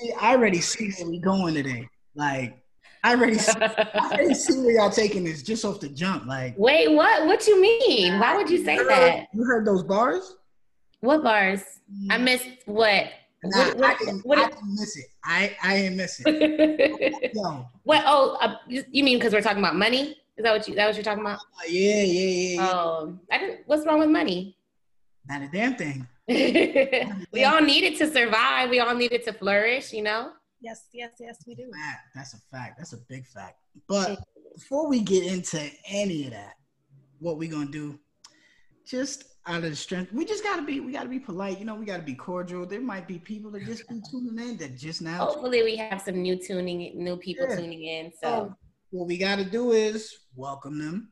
See, I already see where we going today. Like, I already, see, I already see where y'all taking this just off the jump. Like, Wait, what? What you mean? Why would you say heard- that? You heard those bars? What bars? I missed what? Nah, What- what- I, didn't, what- I didn't miss it. I, I didn't miss it. Yo, what? Oh, uh, you you mean because we're talking about money? Is that what you? That what you're talking about? yeah, yeah, yeah, yeah. Oh, I didn't. What's wrong with money? Not a damn thing. we all needed to survive. We all needed to flourish. You know. Yes, yes, yes, we do. Fact. That's a fact. That's a big fact. But before we get into any of that, what we gonna do? Just out of the strength, we just gotta be. We gotta be polite. You know, we gotta be cordial. There might be people that just be tuning in that just now. Hopefully, we have some new tuning, new people Yeah. tuning in. So. So what we gotta do is welcome them,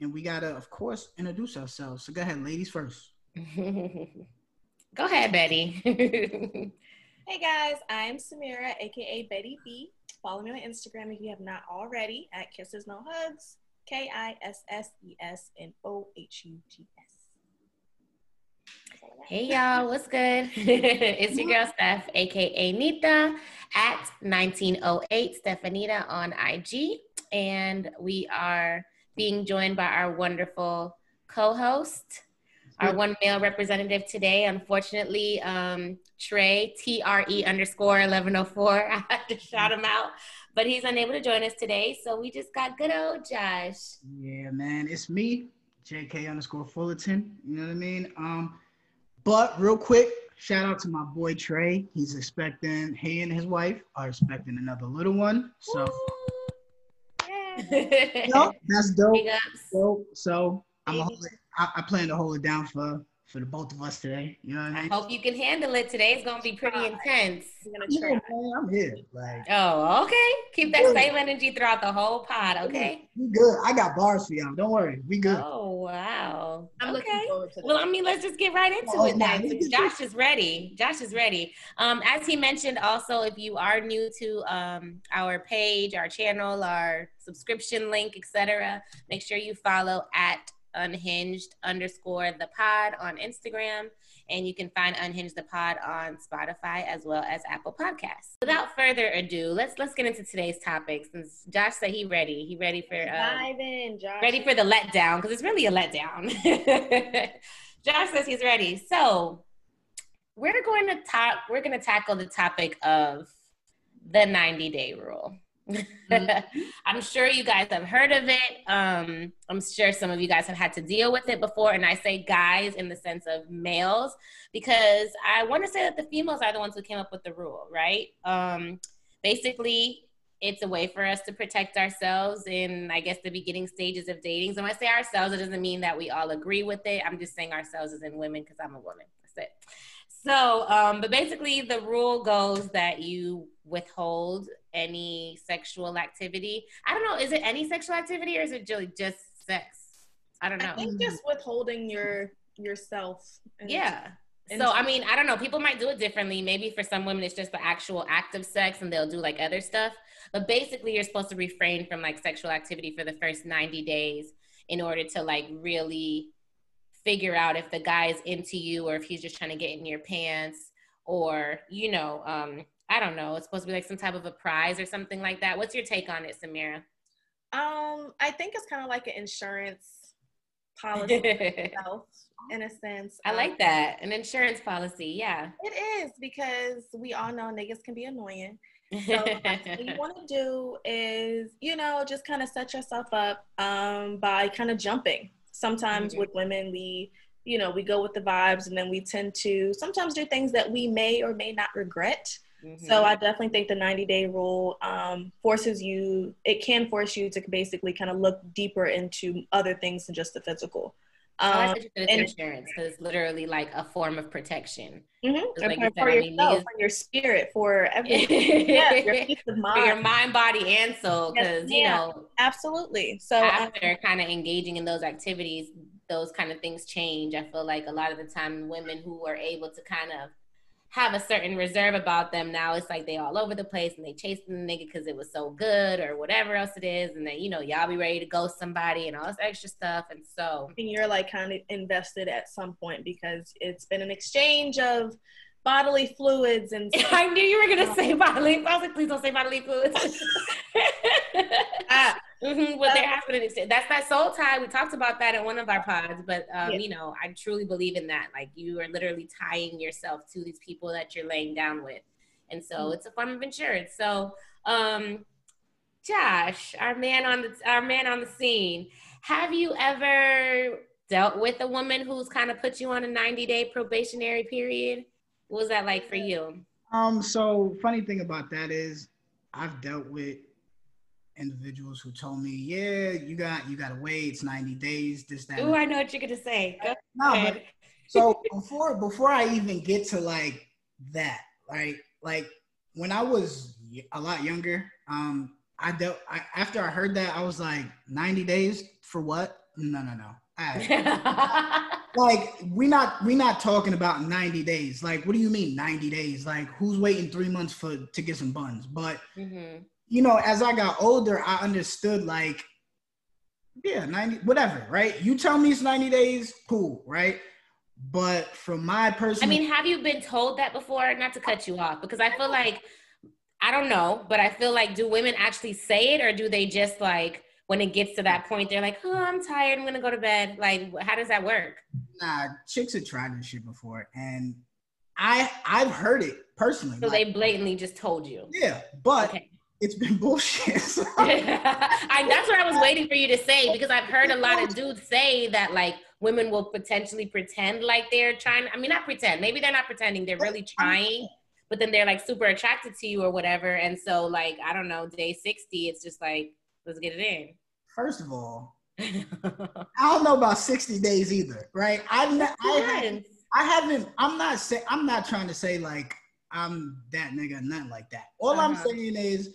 and we gotta, of course, introduce ourselves. So go ahead, ladies first. Go ahead, Betty. Hey guys, I'm Samira, aka Betty B. Follow me on Instagram if you have not already at Kisses No Hugs, K I S S E S N O H U G S. hey, y'all, what's good? it's your girl Steph, aka Nita, at 1908 Stefanita on IG. And we are being joined by our wonderful co host, our one male representative today. Unfortunately, um, Tre, T R E underscore 1104. I had to shout him out, but he's unable to join us today. So we just got good old Josh. Yeah, man, it's me, JK underscore Fullerton. You know what I mean? Um, but real quick, shout out to my boy Tre. He's expecting he and his wife are expecting another little one. So Yup, that's dope. Dope. So I'm it, I, I plan to hold it down for for the both of us today. You know what I mean? I hope you can handle it. Today's gonna be pretty intense. I'm gonna Yeah, man, I'm here. Like Oh, okay. Keep that Good. same energy throughout the whole pod, okay? we good. I got bars for y'all. Don't worry. We good. Oh wow. I'm looking okay. forward to Well. I mean, let's just get right into Oh, it nah, then. let's So get Josh is ready. Josh is ready. Um, as he mentioned, also, if you are new to um, our page, our channel, our subscription link, etc., make sure you follow at unhinged underscore the pod on Instagram. And you can find Unhinged the Pod on Spotify as well as Apple Podcasts. Without further ado, let's let's get into today's topic. Since Josh said he ready, he ready for um, in, Josh. ready for the letdown because it's really a letdown. Josh says he's ready. So we're going to talk. We're going to tackle the topic of the 90 day rule. I'm sure you guys have heard of it. Um, I'm sure some of you guys have had to deal with it before. And I say guys in the sense of males because I want to say that the females are the ones who came up with the rule, right? Um, basically, it's a way for us to protect ourselves in, I guess, the beginning stages of dating. So when I say ourselves, it doesn't mean that we all agree with it. I'm just saying ourselves as in women because I'm a woman. That's it. So, um, but basically, the rule goes that you withhold any sexual activity. I don't know. Is it any sexual activity or is it really just sex? I don't know. I think just withholding your yourself. and- Yeah. And- So I mean, I don't know. People might do it differently. Maybe for some women, it's just the actual act of sex, and they'll do like other stuff. But basically, you're supposed to refrain from like sexual activity for the first 90 days in order to like really figure out if the guy is into you or if he's just trying to get in your pants or you know, um, I don't know. It's supposed to be like some type of a prize or something like that. What's your take on it, Samira? Um, I think it's kind of like an insurance policy itself, in a sense. I Um, like that. An insurance policy, yeah. It is because we all know niggas can be annoying. So what you want to do is, you know, just kind of set yourself up um, by kind of jumping. Sometimes Mhm. with women, we, you know, we go with the vibes, and then we tend to sometimes do things that we may or may not regret. Mm-hmm. So I definitely think the 90 day rule um, forces you, it can force you to basically kind of look deeper into other things than just the physical. Um, I like it's insurance because it's literally like a form of protection. Mm-hmm. Like for, for yourself, mean, for your spirit, for everything. yeah, your peace of mind. For your mind, body, and soul. Because, yes, you know, absolutely. So after um, kind of engaging in those activities, those kind of things change. I feel like a lot of the time, women who are able to kind of have a certain reserve about them now. It's like they all over the place and they chasing the nigga because it was so good or whatever else it is. And then you know y'all be ready to ghost somebody and all this extra stuff. And so and you're like kind of invested at some point because it's been an exchange of bodily fluids and I knew you were gonna say bodily I was like please don't say bodily fluids. Ah, Mm-hmm, what they're happening. That's that soul tie. We talked about that in one of our pods, but um, yeah. you know, I truly believe in that. Like you are literally tying yourself to these people that you're laying down with, and so mm-hmm. it's a form of insurance. So, um, Josh, our man on the our man on the scene, have you ever dealt with a woman who's kind of put you on a 90 day probationary period? What was that like for you? Um, so funny thing about that is I've dealt with individuals who told me, "Yeah, you got you got to wait. It's ninety days. This that." Oh, I know what you're gonna say. Go no, but, so before before I even get to like that, right? Like when I was a lot younger, um, I dealt. I, after I heard that, I was like, ninety days for what? No, no, no. like we not we not talking about 90 days like what do you mean 90 days like who's waiting three months for to get some buns but mm-hmm you know, as I got older, I understood like, yeah, 90, whatever, right? You tell me it's 90 days, cool, right? But from my personal I mean, have you been told that before? Not to cut you off, because I feel like I don't know, but I feel like do women actually say it or do they just like when it gets to that point, they're like, oh, I'm tired, I'm gonna go to bed. Like, how does that work? Nah, chicks have tried this shit before, and I I've heard it personally. So like, they blatantly just told you. Yeah, but okay it's been bullshit. I, that's what I was waiting for you to say because I've heard a lot of dudes say that like women will potentially pretend like they're trying. I mean, not pretend. Maybe they're not pretending. They're really trying, but then they're like super attracted to you or whatever. And so, like, I don't know, day sixty, it's just like let's get it in. First of all, I don't know about sixty days either, right? I I, I haven't. I'm not saying. I'm not trying to say like I'm that nigga, nothing like that. All uh-huh. I'm saying is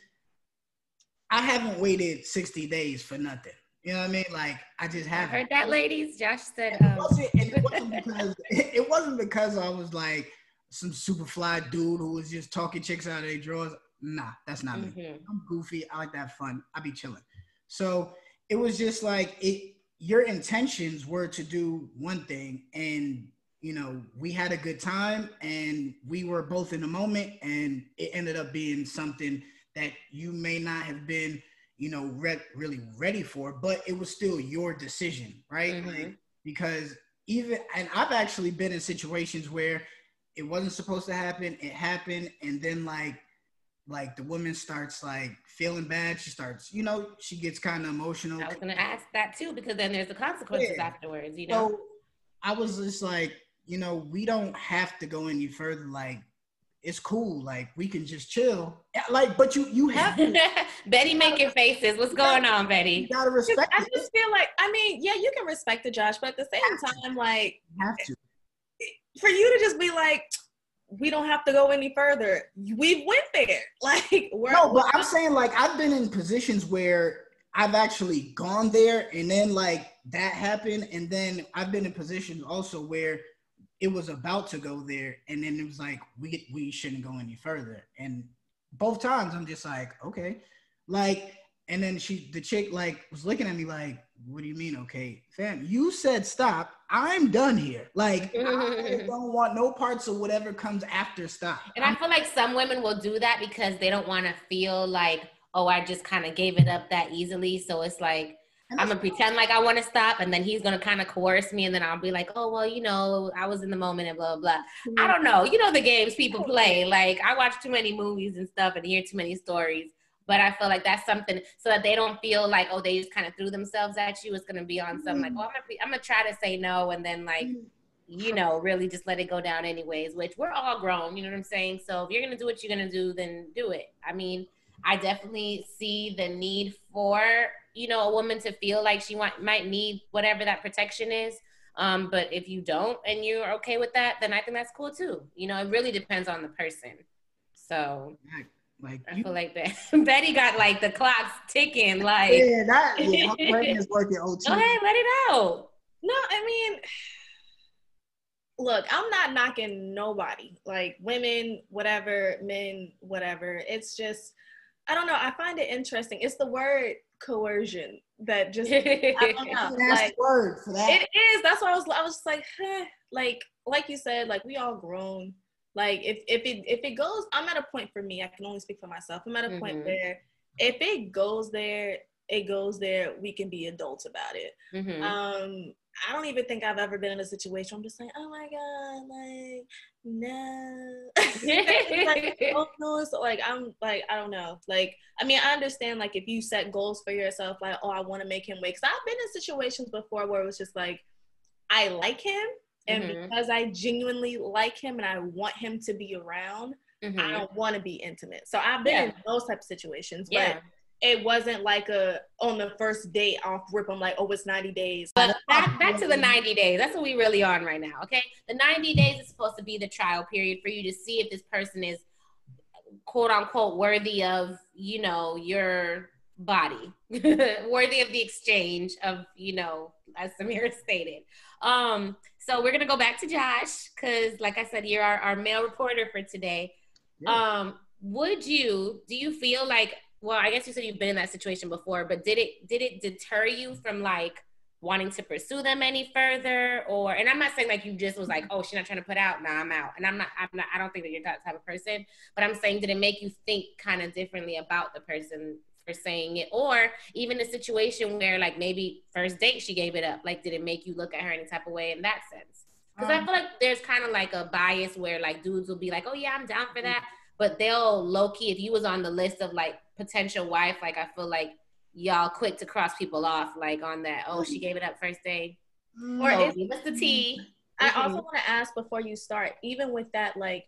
I haven't waited 60 days for nothing. You know what I mean? Like I just haven't. I heard that, ladies. Josh said. Um... It, wasn't, it, wasn't because, it wasn't because I was like some super fly dude who was just talking chicks out of their drawers. Nah, that's not mm-hmm. me. I'm goofy. I like that fun. I be chilling. So it was just like it. Your intentions were to do one thing, and you know we had a good time, and we were both in the moment, and it ended up being something that you may not have been, you know, re- really ready for, but it was still your decision, right? Mm-hmm. Like, because even, and I've actually been in situations where it wasn't supposed to happen, it happened, and then like, like the woman starts like feeling bad. She starts, you know, she gets kind of emotional. I was gonna ask that too because then there's the consequences yeah. afterwards. You know, so I was just like, you know, we don't have to go any further. Like, it's cool. Like we can just chill. Like, but you you have to. Betty making faces. What's going on, Betty? You gotta respect. I just feel like I mean, yeah, you can respect the Josh, but at the same time, like you have to. For you to just be like, we don't have to go any further. We went there. Like no, but I'm saying like I've been in positions where I've actually gone there, and then like that happened, and then I've been in positions also where it was about to go there, and then it was like we we shouldn't go any further. And both times I'm just like, okay, like, and then she the chick like was looking at me like, what do you mean, okay, fam? You said stop. I'm done here. Like, I don't want no parts of whatever comes after stop. And I feel like some women will do that because they don't want to feel like, oh, I just kind of gave it up that easily. So it's like I'm gonna pretend like I want to stop, and then he's gonna kind of coerce me, and then I'll be like, "Oh well, you know, I was in the moment and blah blah." blah. I don't know. You know the games people play. Like I watch too many movies and stuff, and hear too many stories. But I feel like that's something so that they don't feel like oh they just kind of threw themselves at you. It's gonna be on some like mm-hmm. oh I'm gonna I'm gonna try to say no, and then like mm-hmm. you know, really just let it go down anyways, which we're all grown, you know what I'm saying? So if you're gonna do what you're gonna do, then do it. I mean, I definitely see the need for, you know, a woman to feel like she want, might need whatever that protection is. Um, but if you don't and you're okay with that, then I think that's cool too. You know, it really depends on the person. So like I you, feel like Betty got like the clocks ticking. Like yeah, that yeah, my brain is working. OT. Go ahead, let it out. No, I mean, look, I'm not knocking nobody. Like women, whatever, men, whatever. It's just, I don't know. I find it interesting. It's the word coercion that just I don't know. like, word for that. It is. That's why I was. I was like, huh. like, like you said, like we all grown like if if it if it goes, I'm at a point for me. I can only speak for myself. I'm at a mm-hmm. point where if it goes there, it goes there. We can be adults about it. Mm-hmm. Um, I don't even think I've ever been in a situation. I'm just like, oh my god, like no, like, oh no. So like I'm like I don't know. Like I mean, I understand like if you set goals for yourself, like oh I want to make him wait. Cause I've been in situations before where it was just like I like him, and mm-hmm. because I genuinely like him and I want him to be around, mm-hmm. I don't want to be intimate. So I've been yeah. in those type of situations, yeah. but it wasn't like a on the first date off rip. I'm like, oh, it's 90 days. But back, back to the 90 days. That's what we really on right now. Okay, the 90 days is supposed to be the trial period for you to see if this person is quote unquote worthy of you know your body, worthy of the exchange of you know as Samira stated. Um, so we're gonna go back to Josh because, like I said, you're our, our male reporter for today. Yeah. Um, would you? Do you feel like? Well, I guess you said you've been in that situation before, but did it did it deter you from like wanting to pursue them any further? Or and I'm not saying like you just was like, oh, she's not trying to put out. Nah, I'm out. And I'm not. I'm not. I don't think that you're that type of person. But I'm saying, did it make you think kind of differently about the person for saying it or even a situation where like maybe first date she gave it up like did it make you look at her any type of way in that sense because um, i feel like there's kind of like a bias where like dudes will be like oh yeah i'm down for that but they'll low-key if you was on the list of like potential wife like i feel like y'all quick to cross people off like on that oh she gave it up first day. Or oh, is, what's the tea? I also want to ask before you start even with that like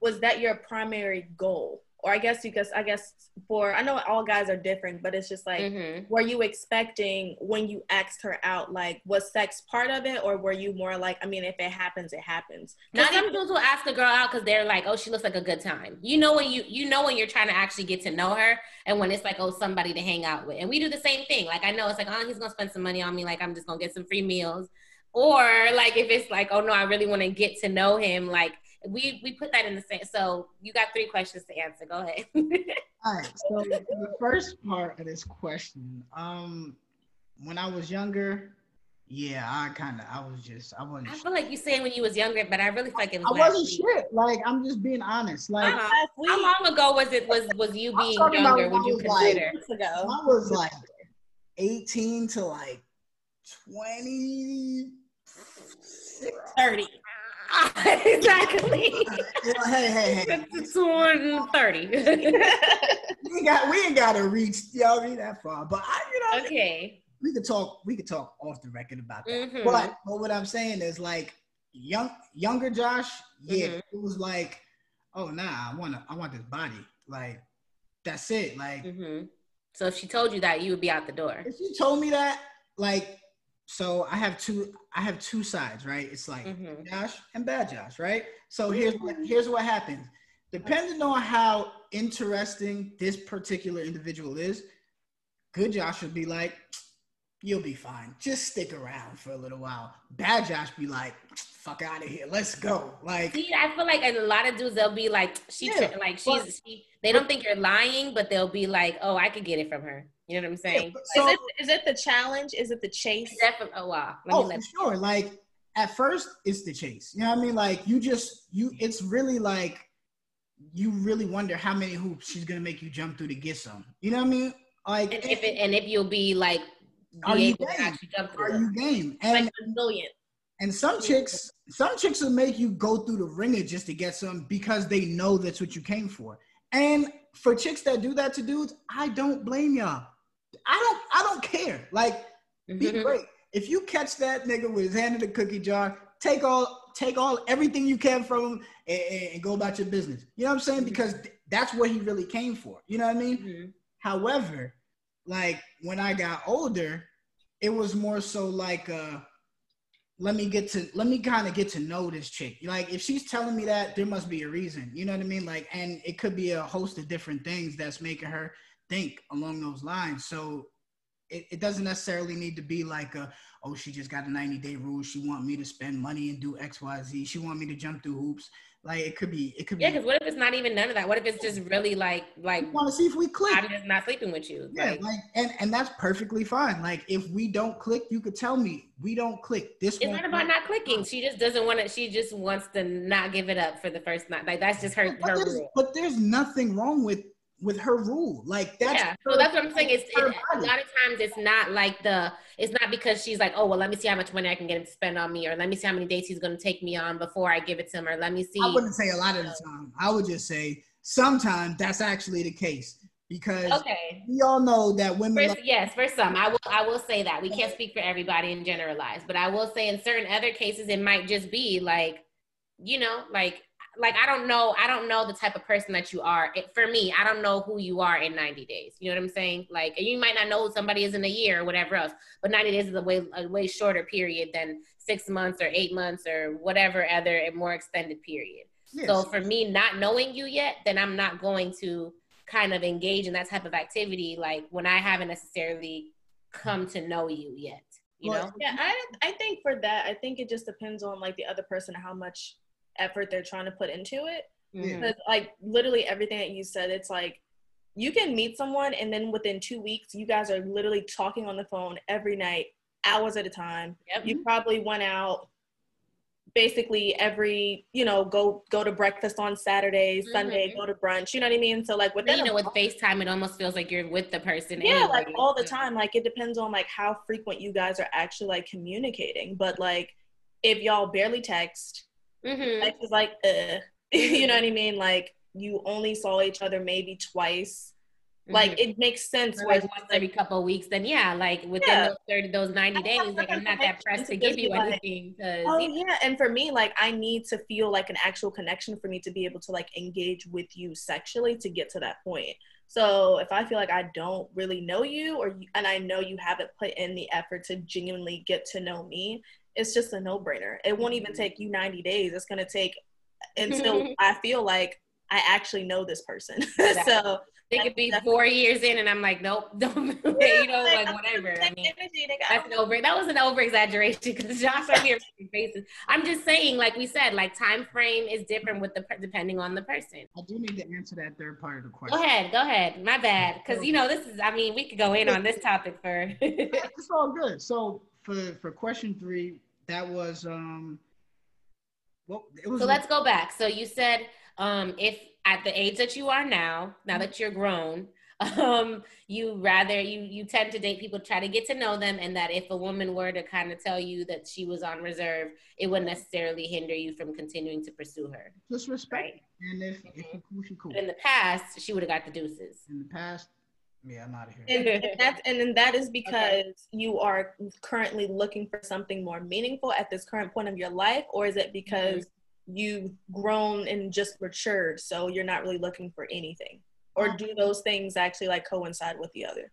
was that your primary goal or I guess you because I guess for I know all guys are different, but it's just like mm-hmm. were you expecting when you asked her out, like was sex part of it, or were you more like, I mean, if it happens, it happens. Not some dudes will ask a girl out because they're like, oh, she looks like a good time. You know when you you know when you're trying to actually get to know her, and when it's like, oh, somebody to hang out with, and we do the same thing. Like I know it's like, oh, he's gonna spend some money on me, like I'm just gonna get some free meals. Or like if it's like, oh no, I really want to get to know him, like we we put that in the same. So you got three questions to answer. Go ahead. All right. So the first part of this question, um, when I was younger, yeah, I kind of, I was just, I wasn't. I feel like you saying when you was younger, but I really feel like it was. I wasn't week. shit. Like I'm just being honest. Like uh-huh. how long ago was it? Was was you being younger? Would you consider? Like, I was like 18 to like 20. 30. exactly. hey, hey, hey. It's 30. we got we ain't gotta reach y'all read that far. But I you know okay. We could talk we could talk off the record about that. Mm-hmm. But, but what I'm saying is like young younger Josh, yeah, mm-hmm. it was like, oh nah, I wanna I want this body. Like that's it. Like mm-hmm. so if she told you that you would be out the door. If she told me that, like so I have two I have two sides, right? It's like mm-hmm. Josh and bad Josh, right? So here's what here's what happens. Depending on how interesting this particular individual is, good Josh would be like, you'll be fine. Just stick around for a little while. Bad Josh be like, fuck out of here. Let's go. Like See, I feel like a lot of dudes they'll be like, she yeah, like she's but, she they don't think you're lying, but they'll be like, oh, I could get it from her. You know what I'm saying? So, is, it, is it the challenge? Is it the chase? Definitely. Oh wow. Let oh, for sure. Like at first, it's the chase. You know what I mean? Like you just you. It's really like you really wonder how many hoops she's gonna make you jump through to get some. You know what I mean? Like and if it, and if you'll be like, be are you game? Are you game? And like a million. And some chicks, some chicks will make you go through the wringer just to get some because they know that's what you came for. And for chicks that do that to dudes, I don't blame y'all. I don't I don't care. Like, be mm-hmm. great. If you catch that nigga with his hand in the cookie jar, take all take all everything you can from him and, and, go about your business. You know what I'm saying? Mm-hmm. Because that's what he really came for. You know what I mean? Mm-hmm. However, like when I got older, it was more so like uh let me get to let me kind of get to know this chick. Like if she's telling me that, there must be a reason. You know what I mean? Like, and it could be a host of different things that's making her think along those lines. So it, it doesn't necessarily need to be like a oh she just got a 90 day rule she want me to spend money and do xyz she want me to jump through hoops like it could be it could be yeah because what if it's not even none of that? What if it's just really like like want to see if we click. I'm just not sleeping with you yeah like, like, and and that's perfectly fine. Like if we don't click you could tell me we don't click. This it's not about not clicking. She just doesn't want it. she just wants to not give it up for the first night. Like that's just her but her rule. but there's nothing wrong with with her rule. Like that's yeah. So that's what I'm saying. It's it, a lot of times it's not like the it's not because she's like, oh well, let me see how much money I can get him to spend on me, or let me see how many dates he's going to take me on before I give it to him, or let me see. I wouldn't say a lot of the time. I would just say sometimes that's actually the case because okay. we all know that women. For, like- yes, for some, I will. I will say that we can't speak for everybody and generalize, but I will say in certain other cases it might just be like, you know, like like I don't know, I don't know the type of person that you are. It, for me, I don't know who you are in 90 days. You know what I'm saying? Like you might not know who somebody is in a year or whatever else, but 90 days is a way a way shorter period than six months or eight months or whatever other and more extended period. Yes. So for me, not knowing you yet, then I'm not going to kind of engage in that type of activity like when I haven't necessarily come to know you yet. You well, know? Yeah, I I think for that, I think it just depends on like the other person how much effort they're trying to put into it. Mm-hmm. Because like literally everything that you said, it's like you can meet someone and then within two weeks you guys are literally talking on the phone every night, hours at a time. Yep. You probably went out basically every you know go go to breakfast on Saturday, mm-hmm. Sunday, go to brunch. You know what I mean? So like with you know with FaceTime, it almost feels like you're with the person. Yeah, anyway. like all the time. Like it depends on like how frequent you guys are actually like communicating. But like if y'all barely text, Mm-hmm. Like it's like, uh, you know what I mean? Like you only saw each other maybe twice. Mm-hmm. Like it makes sense. like once every couple of weeks, then yeah, like within yeah. those thirty, those ninety days, like I'm not that pressed to give you like, anything. Oh yeah, and for me, like I need to feel like an actual connection for me to be able to like engage with you sexually to get to that point. So if I feel like I don't really know you, or and I know you haven't put in the effort to genuinely get to know me, it's just a no brainer. It won't even mm-hmm. take you 90 days. It's going to take until I feel like I actually know this person. so it could be four years in, and I'm like, nope, don't, you know, like whatever. I mean, that's an over. That was an over exaggeration because Josh over here making faces. I'm just saying, like we said, like time frame is different with the depending on the person. I do need to answer that third part of the question. Go ahead, go ahead. My bad, because you know this is. I mean, we could go in on this topic for. it's all good. So for for question three, that was um well it was so let's go back so you said um if at the age that you are now now mm-hmm. that you're grown um you rather you you tend to date people try to get to know them and that if a woman were to kind of tell you that she was on reserve it wouldn't necessarily hinder you from continuing to pursue her just respect right? and if, if mm-hmm. cool, cool. in the past she would have got the deuces in the past yeah, I'm out of here. And, and that's and then that is because okay. you are currently looking for something more meaningful at this current point of your life, or is it because mm-hmm. you've grown and just matured, so you're not really looking for anything, or do those things actually like coincide with the other?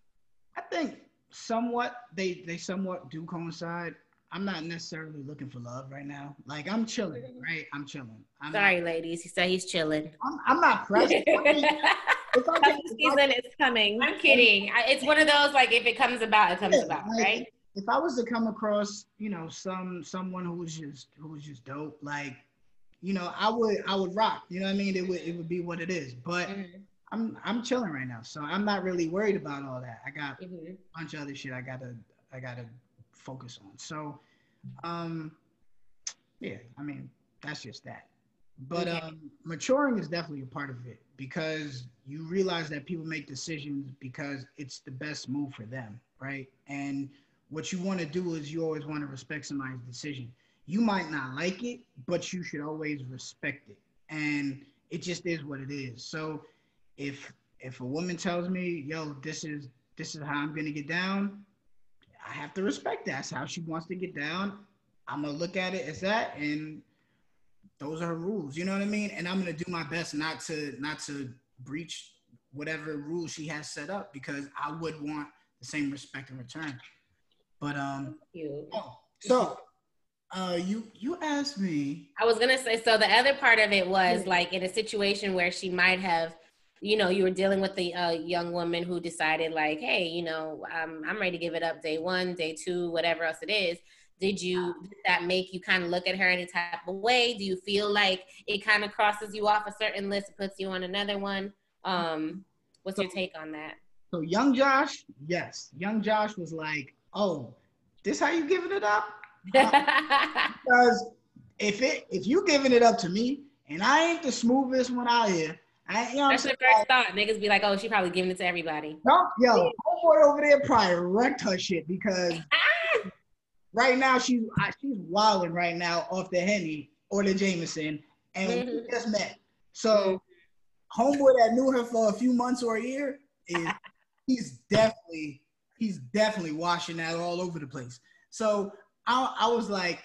I think somewhat they they somewhat do coincide. I'm not necessarily looking for love right now. Like I'm chilling, right? I'm chilling. I'm Sorry, not, ladies. He said he's chilling. I'm, I'm not pressed. I mean, Cuffing season is coming. I'm kidding. It's one of those like if it comes about, it comes yeah, about, like, right? If I was to come across, you know, some someone who was just who was just dope, like, you know, I would I would rock. You know what I mean? It would it would be what it is. But mm-hmm. I'm I'm chilling right now, so I'm not really worried about all that. I got mm-hmm. a bunch of other shit I gotta I gotta focus on. So, um, yeah, I mean that's just that. But um, maturing is definitely a part of it because you realize that people make decisions because it's the best move for them, right? And what you want to do is you always want to respect somebody's decision. You might not like it, but you should always respect it. And it just is what it is. So if if a woman tells me, "Yo, this is this is how I'm gonna get down," I have to respect that. That's how she wants to get down. I'm gonna look at it as that, and those are her rules. You know what I mean? And I'm gonna do my best not to not to breach whatever rules she has set up because I would want the same respect in return. But um, oh, so uh, you you asked me. I was gonna say so. The other part of it was like in a situation where she might have, you know, you were dealing with the uh, young woman who decided like, hey, you know, I'm I'm ready to give it up day one, day two, whatever else it is. Did you did that make you kind of look at her any type of way? Do you feel like it kind of crosses you off a certain list, puts you on another one? Um, what's your take on that? So young Josh, yes, young Josh was like, oh, this how you giving it up? because if it if you giving it up to me and I ain't the smoothest one out here, I you know That's the first thought. Niggas be like, oh, she probably giving it to everybody. No, yo, homeboy over there probably wrecked her shit because right now she's she's wilding right now off the Henny or the Jameson, and mm-hmm. we just met. So mm-hmm. homeboy that knew her for a few months or a year is he's definitely he's definitely washing that all over the place. So I, I was like,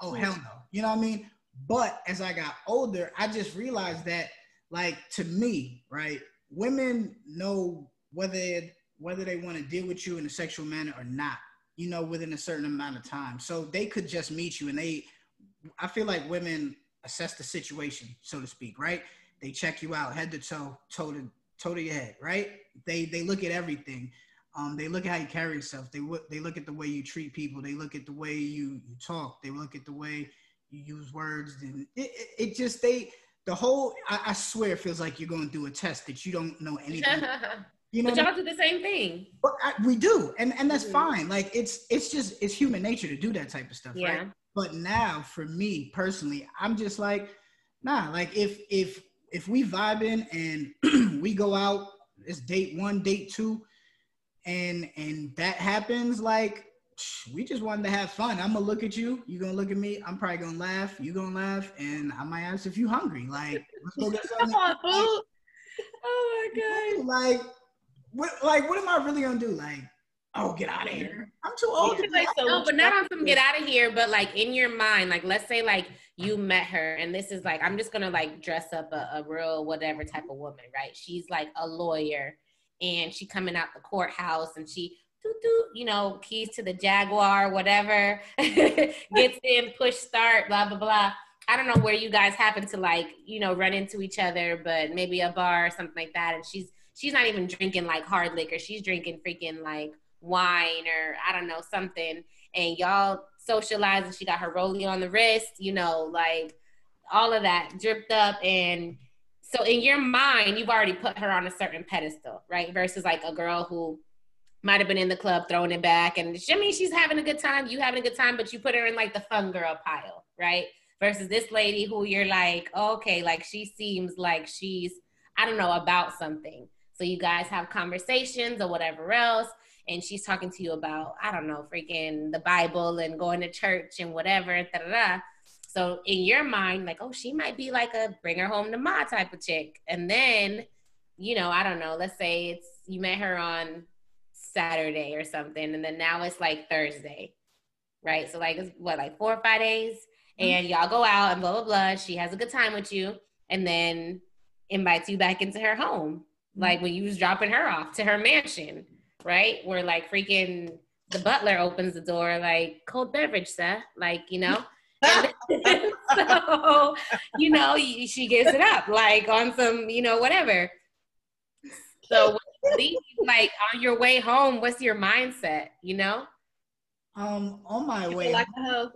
oh hell no, you know what I mean? But as I got older, I just realized that, like to me, right, women know whether whether they want to deal with you in a sexual manner or not, you know, within a certain amount of time. So they could just meet you, and they, I feel like women assess the situation, so to speak, right? They check you out head to toe, toe to toe to your head, right? They they look at everything. Um, they look at how you carry yourself. They they look at the way you treat people. They look at the way you, you talk. They look at the way you use words. And it, it, it just they the whole. I, I, swear, it feels like you're going through a test that you don't know anything. You know, but y'all do the same thing. But I, we do, and and that's mm-hmm. fine. Like it's it's just it's human nature to do that type of stuff, yeah. right? But now, for me personally, I'm just like, nah. Like if if if we vibing and we go out, it's date one, date two and and that happens like we just wanted to have fun. I'm gonna look at you. You gonna look at me. I'm probably gonna laugh. You gonna laugh, and I might ask if you hungry. Like, let's go get something. oh my god! Like, what? Like, what am I really gonna do? Like, oh, get out of here. I'm too old. Yeah, like, so, no, but not on some get out of here. But like in your mind, like let's say like you met her, and this is like I'm just gonna like dress up a, a real whatever type of woman, right? She's like a lawyer and she coming out the courthouse and she you know, keys to the Jaguar, whatever, gets in, push start, blah, blah, blah. I don't know where you guys happen to like, you know, run into each other, but maybe a bar or something like that. And she's she's not even drinking like hard liquor. She's drinking freaking like wine or I don't know, something. And y'all socializing. she got her rollie on the wrist, you know, like all of that dripped up and so in your mind, you've already put her on a certain pedestal, right? Versus like a girl who might have been in the club throwing it back, and I mean she's having a good time, you having a good time, but you put her in like the fun girl pile, right? Versus this lady who you're like, okay, like she seems like she's I don't know about something. So you guys have conversations or whatever else, and she's talking to you about I don't know, freaking the Bible and going to church and whatever, da da da so in your mind, like, oh, she might be like a bring her home to ma type of chick. And then, you know, I don't know, let's say it's you met her on Saturday or something, and then now it's like Thursday. Right. So like it's what, like four or five days? Mm-hmm. And y'all go out and blah blah blah. She has a good time with you and then invites you back into her home. Like when you was dropping her off to her mansion, right? Where like freaking the butler opens the door, like cold beverage, sir. Like, you know. so, you know, she gives it up, like on some, you know, whatever. So, like on your way home, what's your mindset? You know? Um, on my way. Like home,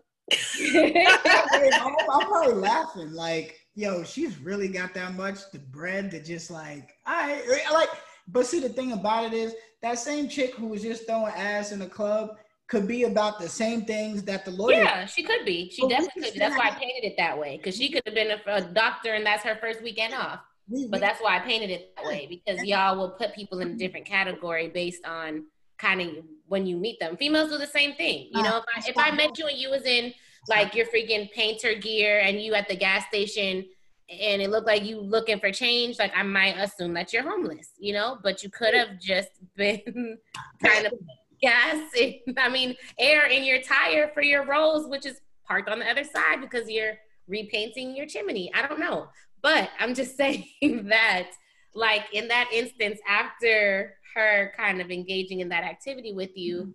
I'm probably laughing. Like, yo, she's really got that much the bread to just like, I like. But see, the thing about it is that same chick who was just throwing ass in the club could be about the same things that the lawyer. Yeah, she could be. She but definitely could be. That's why I painted it that way because she could have been a, a, doctor and that's her first weekend off. We, but we, that's why I painted it that way because y'all will put people in a different category based on kind of when you meet them. Females do the same thing. You ah, know, if I, if I met you and you was in like your freaking painter gear and you at the gas station and it looked like you looking for change, like I might assume that you're homeless, you know, but you could have just been kind of gas, I mean, air in your tire for your rolls, which is parked on the other side because you're repainting your chimney. I don't know. But I'm just saying that, like, in that instance, after her kind of engaging in that activity with you,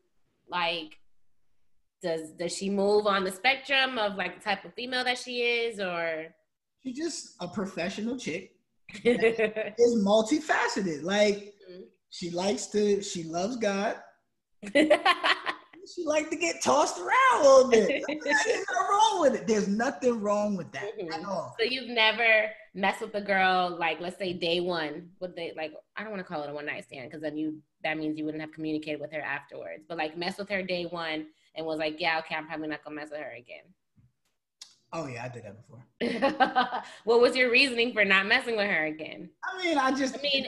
like, does does she move on the spectrum of like the type of female that she is, or she's just a professional chick is multifaceted. Like, mm-hmm. she likes to, she loves God. she like to get tossed around a little bit. There's nothing wrong with it. There's nothing wrong with that mm-hmm. at all. So you've never messed with a girl like let's say day one. Would they like I don't want to call it a one night stand because then you that means you wouldn't have communicated with her afterwards. But like mess with her day one and was like, yeah, okay, I'm probably not gonna mess with her again. Oh yeah, I did that before. what was your reasoning for not messing with her again? I mean, I just I mean,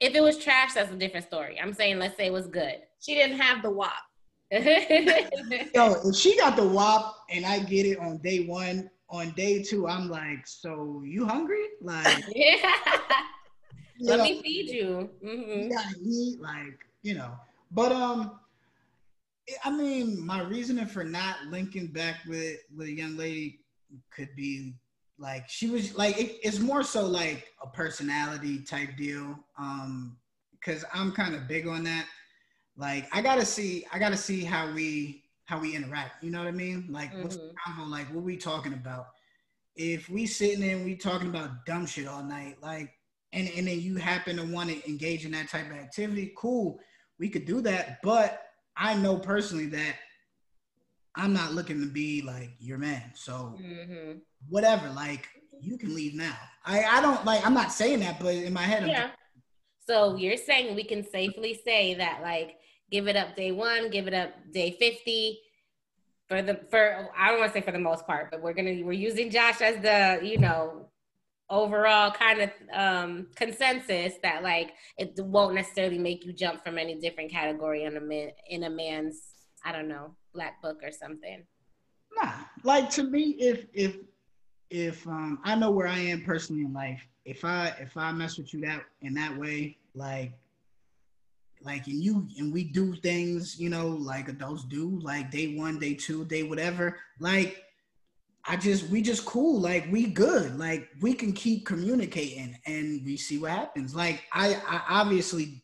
if it was trash, that's a different story. I'm saying let's say it was good. She didn't have the WAP. Yo, if she got the WAP and I get it on day one, on day two, I'm like, so you hungry? Like, yeah. Let know, me feed you. Mm-hmm. You gotta eat, like, you know. But um, I mean, my reasoning for not linking back with with a young lady could be like she was like it, it's more so like a personality type deal. Um, because I'm kind of big on that like I gotta see, I gotta see how we how we interact. You know what I mean? Like mm-hmm. what's the combo? Like what we talking about? If we sitting there and we talking about dumb shit all night, like and and then you happen to want to engage in that type of activity, cool, we could do that. But I know personally that I'm not looking to be like your man. So mm-hmm. whatever, like you can leave now. I I don't like. I'm not saying that, but in my head, yeah. so you're saying we can safely say that like give it up day one, give it up day 50. For the for I don't want to say for the most part, but we're gonna we're using Josh as the, you know, overall kind of um consensus that like it won't necessarily make you jump from any different category in a man in a man's I don't know, black book or something. Nah. Like to me, if if if um I know where I am personally in life, if I if I mess with you that in that way, like like and you and we do things you know like adults do like day one day two day whatever like i just we just cool like we good like we can keep communicating and we see what happens. Like i i obviously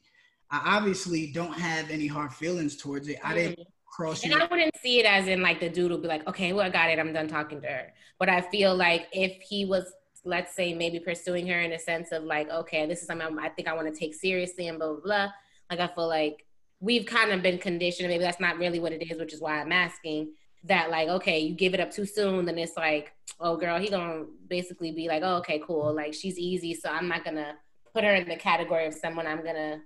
i obviously don't have any hard feelings towards it. I didn't cross and i wouldn't see it as in like the dude will be like okay well i got it i'm done talking to her. But i feel like if he was let's say maybe pursuing her in a sense of like okay this is something i think i want to take seriously and blah blah blah like I feel like we've kind of been conditioned. Maybe that's not really what it is, which is why I'm asking that. Like, okay, you give it up too soon, then it's like, oh, girl, he gonna basically be like, oh, okay, cool. Like she's easy, so I'm not gonna put her in the category of someone I'm gonna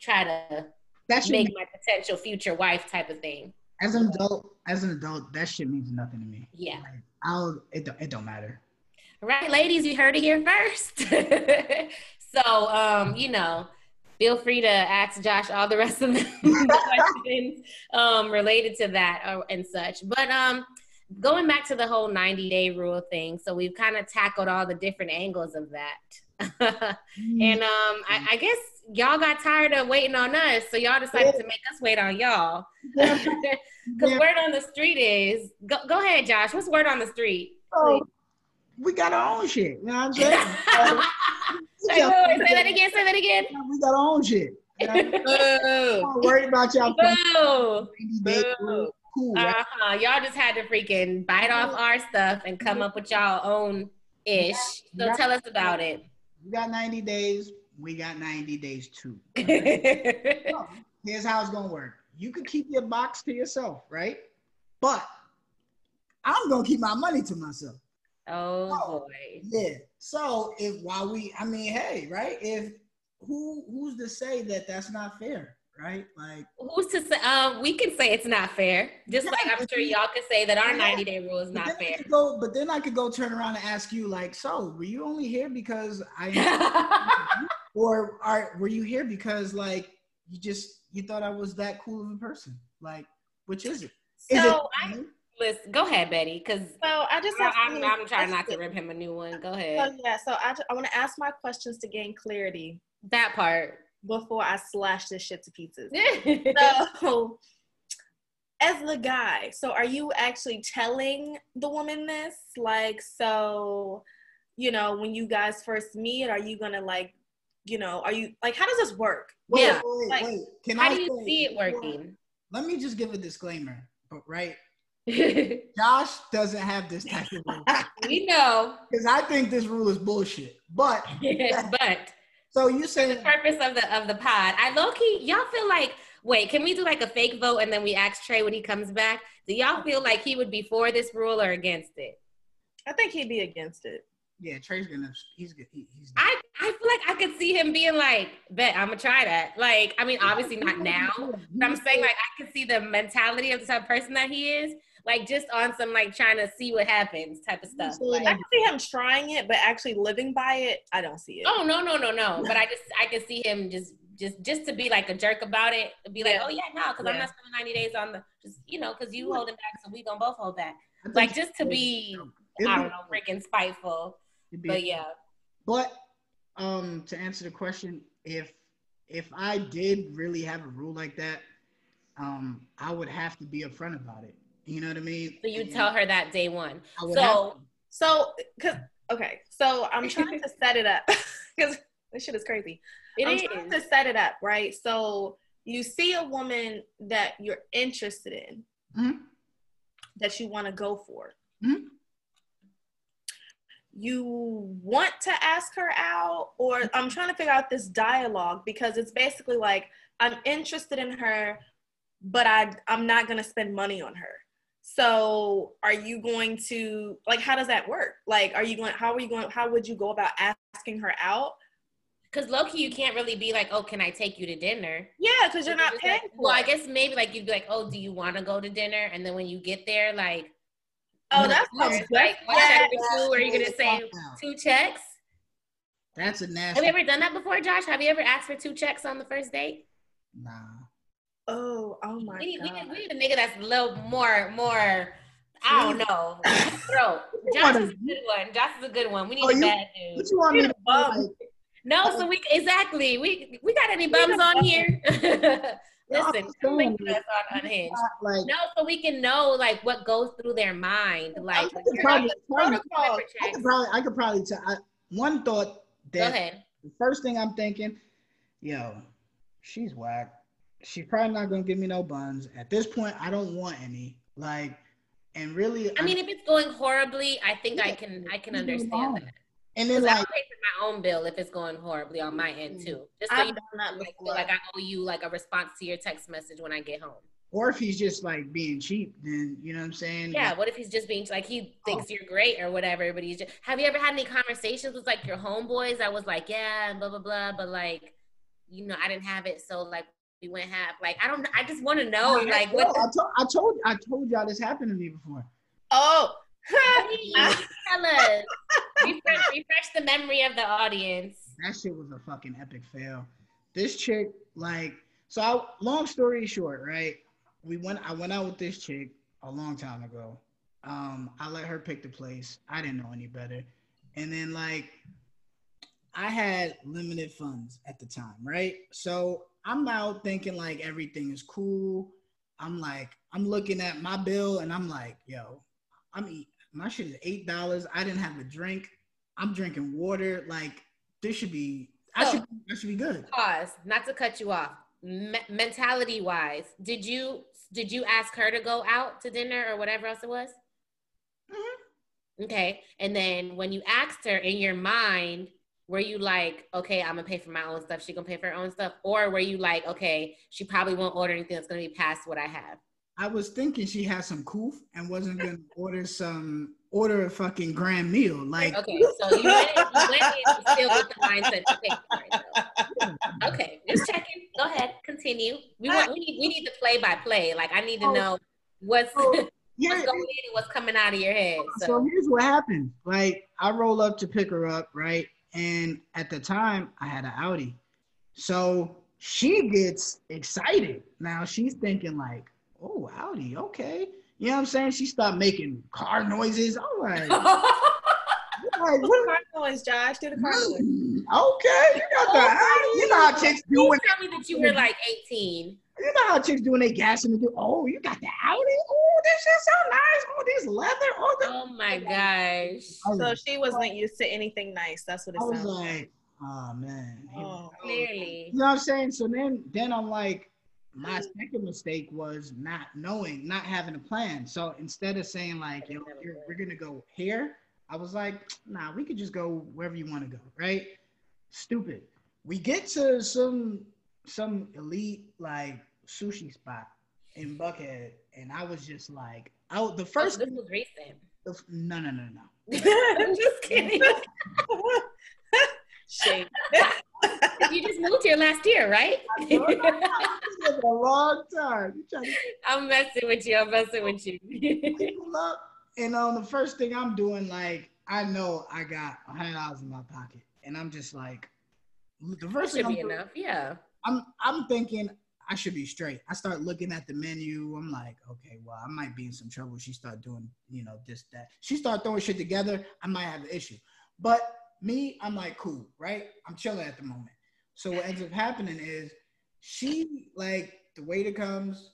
try to that make mean, my potential future wife type of thing. As an adult, as an adult, that shit means nothing to me. Yeah, like, I'll it don't, it don't matter. Right, ladies, you heard it here first. so, um, you know feel free to ask Josh all the rest of the questions um, related to that or, uh, and such. But um, going back to the whole 90 day rule thing, so we've kind of tackled all the different angles of that. and um, I, I, guess y'all got tired of waiting on us, so y'all decided to make us wait on y'all. Because yeah. word on the street is go, go ahead, Josh. What's word on the street? Oh, we got our own shit. You know what I'm saying? Say, wait, wait, say that again. Say that again. We got our own shit. Know? worried about y'all. Boo. Boo. Cool, right? uh-huh. Y'all just had to freaking bite off our stuff and come up with y'all own ish. So got, tell us about it. We got 90 days. We got 90 days too. so, here's how it's gonna work. You can keep your box to yourself, right? But I'm gonna keep my money to myself. Oh, oh boy. Yeah. So if while we, I mean, hey, right? If who who's to say that that's not fair, right? Like who's to say? Um, we can say it's not fair. Just yeah, like I'm sure y'all could say that our 90 day rule is not fair. Go, but then I could go turn around and ask you, like, so were you only here because I, or are were you here because like you just you thought I was that cool of a person? Like, which is it? Is so it, I, Listen, go ahead, Betty. Because so I just I, am I'm, I'm trying not to rip him a new one. Go ahead. So, yeah, so I I want to ask my questions to gain clarity. That part before I slash this shit to pieces. so as the guy, so are you actually telling the woman this? Like, so, you know, when you guys first meet, are you gonna like, you know, are you like, how does this work? Wait, Yeah. wait, Like, wait. Can How I do you say- see it working? Let me just give a disclaimer, but right? We Josh doesn't have this type of rule we know, because I think this rule is bullshit. But but so you said the purpose of the of the pod, I low key, y'all feel like. Wait, can we do like a fake vote and then we ask Tre when he comes back? Do y'all feel like he would be for this rule or against it? I think he'd be against it. yeah, Tre's gonna he's good. He, he's I, I feel like I could see him being like, bet I'm gonna try that. Like, I mean, obviously not now, but I'm saying like I could see the mentality of the type of person that he is, like just on some like trying to see what happens type of stuff. Like, I can see him trying it, but actually living by it, I don't see it. oh no, no, no, no. But I just I could see him just just just to be like a jerk about it, be like, Yeah. oh yeah, no, because I'm not spending 90 days on the just you know, because you holding back, so we gonna both hold back. Like just to be, it'd I don't know, freaking spiteful. be- But yeah, But um, to answer the question, if if I did really have a rule like that, um, I would have to be upfront about it. You know what I mean? so you tell her that day one. So have. So, cause okay, so I'm trying to set it up because this shit is crazy. It I'm is. trying to set it up, right? So you see a woman that you're interested in, Mhm. that you want to go for. Mhm. You want to ask her out, or I'm trying to figure out this dialogue because it's basically like I'm interested in her, but I I'm not gonna spend money on her. So are you going to like how does that work? Like are you going how are you going how would you go about asking her out? Because Loki, you can't really be like, oh, can I take you to dinner? Yeah, because you're not paying like- Well, I guess maybe like you'd be like, oh, do you want to go to dinner? And then when you get there, like, Oh, that's you know, how it's like one yeah. check or two, or are you gonna say two checks? That's a nasty. Have you ever done that before, Josh? Have you ever asked for two checks on the first date? Nah. Oh, oh my We need, we need, we need a nigga that's a little more, more. I don't know. Throat. Josh is a good one. Josh is a good one. We need Oh, a you- bad dude. What you want me to bum. No, uh, so we exactly. We we got any bums on here? Listen, saying, us on Unhinged. like No, so we can know like what goes through their mind. Like, I could probably, probably. I could probably, I could probably tell. I, one thought go that ahead. the first thing I'm thinking, yo, she's whack. She's probably not gonna give me no buns. At this point, I don't want any. Like, and really, I mean, if it's going horribly, I think I can I can understand that. and then like, pay for my own bill if it's going horribly on my end too. Mm-hmm. Just so I've you done that like, feel like I owe you like a response to your text message when I get home. or if he's just like being cheap, then you know what I'm saying? Yeah, what if he's just being like he oh. thinks Oh. you're great or whatever, but he's just have you ever had any conversations with like your homeboys I was like, yeah, and blah blah blah, but like, you know, I didn't have it, so like we went half. Like I don't I just wanna know I, like I, what I, told, I told, I told y'all this happened to me before. Oh, Please tell us. Refresh, refresh the memory of the audience. That shit was a fucking epic fail. This chick, like, so I, long story short, right? We went, I went out with this chick a long time ago. Um, I let her pick the place. I didn't know any better. And then like, I had limited funds at the time, right? So I'm out thinking like everything is cool. I'm like, I'm looking at my bill and I'm like, yo, I'm eat my shit is eight dollars. I didn't have a drink. I'm drinking water. Like this should be. I should. I should be good. Pause. Not to cut you off. Me- mentality wise, did you did you ask her to go out to dinner or whatever else it was? Mhm. Okay. And then when you asked her in your mind, were you like, okay, I'm gonna pay for my own stuff, she gonna pay for her own stuff? Or were you like, okay, she probably won't order anything that's gonna be past what I have? I was thinking she had some coof and wasn't gonna order some order a fucking grand meal. Like Okay, so you went in, you went in still with the mindset to pay for it. though. Okay, just checking. Go ahead, continue. We want we need we need the play by play. Like I need to Oh. know what's So, what's going in and what's coming out of your head. so So here's what happened. Like I roll up to pick her up, right? And at the time I had an Audi. So she gets excited. Now she's thinking like, oh Audi, okay. You know what I'm saying? She stopped making car noises. All right. Like, what- car noise, Josh. Do the car noise. Mm, okay, you got the Audi. You know how chicks do when tell me that you were like 18. You know how chicks do when they gas and they do, oh, you got the Audi? Oh, this is so nice. Oh, this leather. Oh, this. Oh my gosh. So she wasn't used to anything nice. That's what it I sounds like. like, oh man. Oh. Clearly. You know what I'm saying? So then then I'm like, my mm. second mistake was not knowing, not having a plan. So instead of saying like, yo, you're, we're gonna go here, I was like, nah, we could just go wherever you want to go, right? Stupid. We get to some some elite like sushi spot in Buckhead, and I was just like, oh, the First, first, this was recent. the, no, no, no, no. I'm just kidding. Shame. you just moved here last year, right? A long time. To I'm messing with you. I'm messing with you. and um, the first thing I'm doing, like, I know I got a hundred dollars in my pocket, and I'm just like, the That first thing should I'm, be doing- enough. Yeah. I'm, I'm thinking I should be straight. I start looking at the menu. I'm like, okay, well, I might be in some trouble. She start doing, you know, this, that. She start throwing shit together. I might have an issue. But me, I'm like, cool, right? I'm chilling at the moment. So what ends up happening is she like the waiter comes,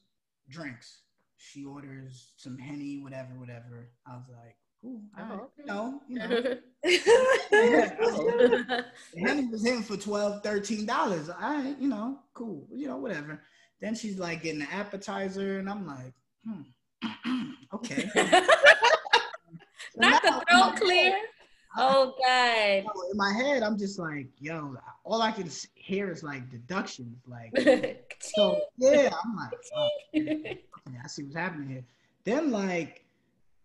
drinks. She orders some henny, whatever, whatever. I was like, cool, all right. Oh, okay. no, you know, the henny was in for 12 13 dollars. All right, you know, cool, you know, whatever. Then she's like getting the appetizer, and I'm like, hmm, okay. So Not the now, in throat clear. head, Oh God. in my head, I'm just like, yo, all I can hear is like deductions, like. So yeah, I'm like, oh, okay, I see what's happening here. Then like,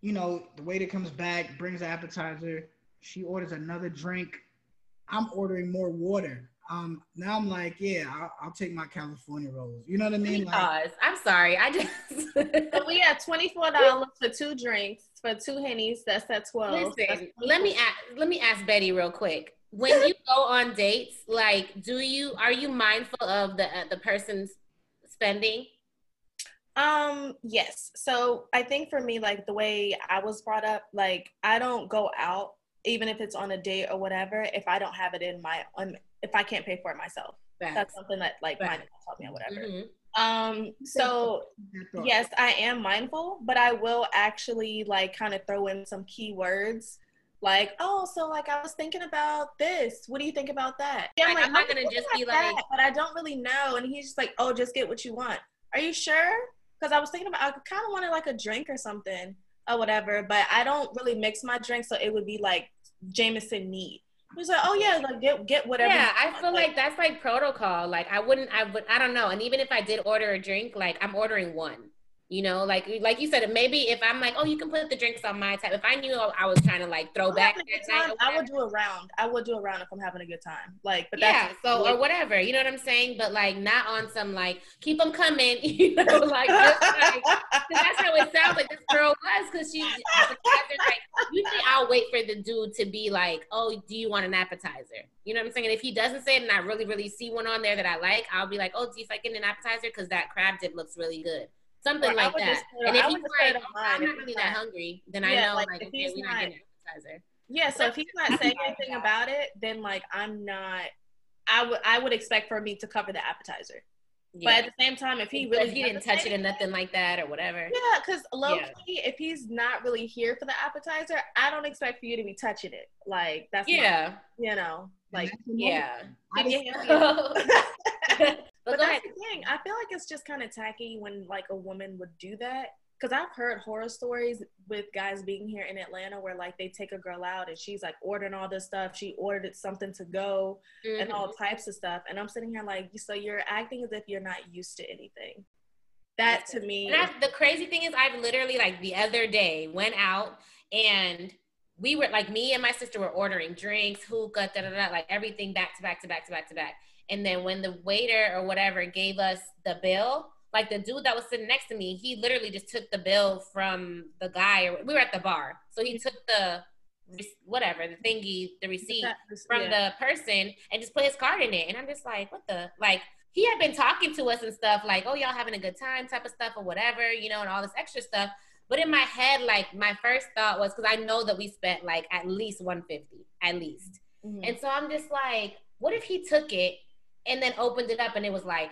you know, the waiter comes back, brings the appetizer. She orders another drink. I'm ordering more water. Um, now I'm like, yeah, I'll, I'll take my California rolls. You know what I mean? Like, I'm sorry. I just So we had twenty four dollars for two drinks for two hennies. That's at twelve. listen. Let me ask. Let me ask Betty real quick. When you go on dates, like, do you are you mindful of the uh, the person's spending? Um, yes. So I think for me, like the way I was brought up, like I don't go out, even if it's on a date or whatever, if I don't have it in my um, if I can't pay for it myself. That's something that like my Facts. mom taught me or whatever. Mhm. Um, so yes, I am mindful, but I will actually like kind of throw in some keywords. Like, oh, so like I was thinking about this. What do you think about that? Yeah, Like, I'm not "Oh, gonna just be that," like- but I don't really know. And he's just like, oh, just get what you want. Are you sure? Because I was thinking about, I kind of wanted like a drink or something or whatever, but I don't really mix my drink, so it would be like Jameson neat. He's like, oh yeah, like get get whatever. Yeah, I feel like that's like protocol. Like I wouldn't, I would, I don't know. And even if I did order a drink, like I'm ordering one. You know, like like you said, maybe if I'm like, oh, you can put the drinks on my tab. If I knew I was trying to like throw I'm back having a good that time, I would do a round. I would do a round if I'm having a good time. Like, but yeah, that's so or whatever, you know what I'm saying? But like not on some like keep them coming, you know, like just like that's how it sounds like this girl was because she like usually I'll wait for the dude to be like, oh, do you want an appetizer? You know what I'm saying? And if he doesn't say it and I really really see one on there that I like, I'll be like, oh, do you like getting an appetizer because that crab dip looks really good. Something Or like that. just and if he's would just put it like, oh, I'm not really that hungry, then I know like, like, okay, we're not not- getting an appetizer. yeah. So if he's not saying anything about it, then like I'm not. I would I would expect for me to cover the appetizer. But at the same time, if he He really he didn't touch it or nothing like that or whatever. Yeah, because low Yeah. key, if he's not really here for the appetizer, I don't expect for you to be touching it. Like that's my- Yeah. you know, like Yeah. keep your hand- but But that's ahead. the thing. I feel like it's just kind of tacky when like a woman would do that. Cause I've heard horror stories with guys being here in Atlanta where like they take a girl out and she's like ordering all this stuff. She ordered something to go and Mhm. all types of stuff. And I'm sitting here like, so you're acting as if you're not used to anything. That to me, And I, the crazy thing is, I've literally like the other day went out and we were like me and my sister were ordering drinks, hookah, da da da, like everything back to back to back to back to back. And then when the waiter or whatever gave us the bill, like the dude that was sitting next to me, he literally just took the bill from the guy. We were at the bar, so he took the whatever the thingy, the receipt from yeah. the person and just put his card in it. And I'm just like, what the like he had been talking to us and stuff, like, oh y'all having a good time type of stuff or whatever, you know, and all this extra stuff. But in my head, like my first thought was because I know that we spent like at least 150, at least. Mhm. And so I'm just like, what if he took it and then opened it up and it was like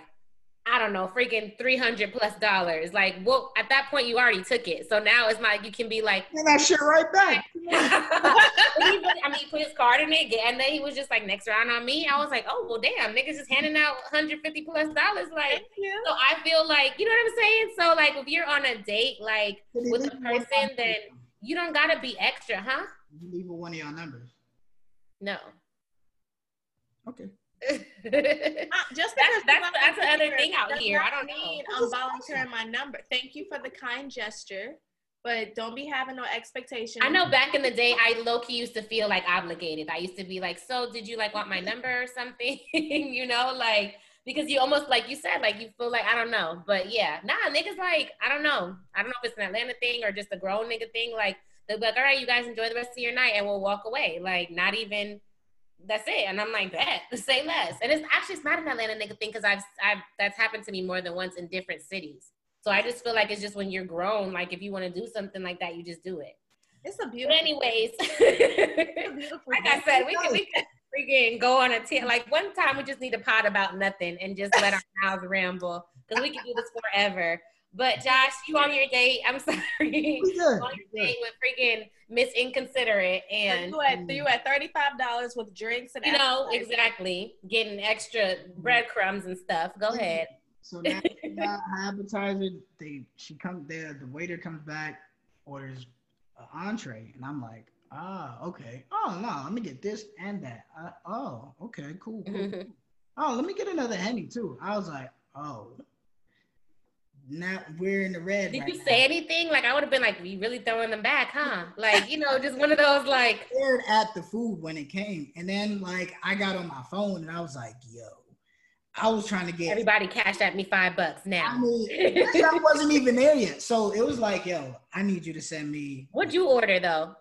I don't know, freaking 300 plus dollars. Like, well, at that point, you already took it. So now it's not, you can be like, and that shit right back. I mean, he put his card in it, and then he was just like, next round on me. I was like, oh, well, damn, niggas just handing out 150 plus dollars. Like, so I feel like, you know what I'm saying? So, like, if you're on a date, like, with a person, then you don't gotta be extra, huh? You leave one of your numbers. No. Okay. Uh, just because that's that's, that's another thing out here. I don't mean know. I'm volunteering my number. Thank you for the kind gesture, but don't be having no expectations. I know back in the day, I low key used to feel like obligated. I used to be like, "So, did you like want my number or something?" you know, like because you almost like you said, like you feel like I don't know, but yeah, nah, niggas like I don't know. I don't know if it's an Atlanta thing or just a grown nigga thing. Like they'll be like, "All right, you guys enjoy the rest of your night," and we'll walk away. Like not even that's it. And I'm like, bet, say less. And it's actually it's not an Atlanta nigga thing because I've I've that's happened to me more than once in different cities. So I just feel like it's just when you're grown, like if you want to do something like that, you just do it. It's a beautiful. But anyways, beautiful like I said, we can we can freaking go on a tear. Like one time, we just need to pot about nothing and just let our mouths ramble because we can do this forever. But Josh, you on your date? I'm sorry. on your date with freaking Miss Inconsiderate, and you at you at thirty five dollars with drinks and you know exactly getting extra breadcrumbs and stuff. Go ahead. So now, appetizer, they she comes there. The waiter comes back, orders an entree, and I'm like, ah, okay. Oh no, let me get this and that. Uh, oh, okay, cool. cool. oh, let me get another henny too. I was like, oh, now we're in the red. Did right you now. say anything? Like I would have been like, "You really throwing them back, huh?" Like you know, just one of those like. Stared at the food when it came, and then like I got on my phone and I was like, "Yo." I was trying to get everybody cashed at me five bucks now. I mean, I wasn't even there yet, so it was like, "Yo, I need you to send me." What'd you order though?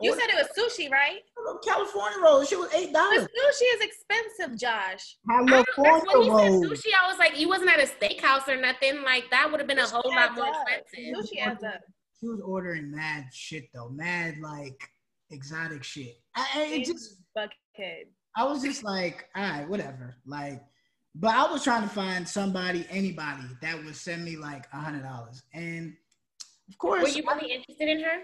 I, you said it was sushi, right? California rolls. She was eight dollars. Sushi is expensive, Josh. California roll. Sushi, I was like, you wasn't at a steakhouse or nothing. Like that would have been a whole lot more expensive. Sushi adds up. She was ordering mad shit though, mad like exotic shit. I, it just buckhead. I was just like, all right, whatever. Like, but I was trying to find somebody, anybody that would send me like a hundred dollars, and of course, were you really I, interested in her?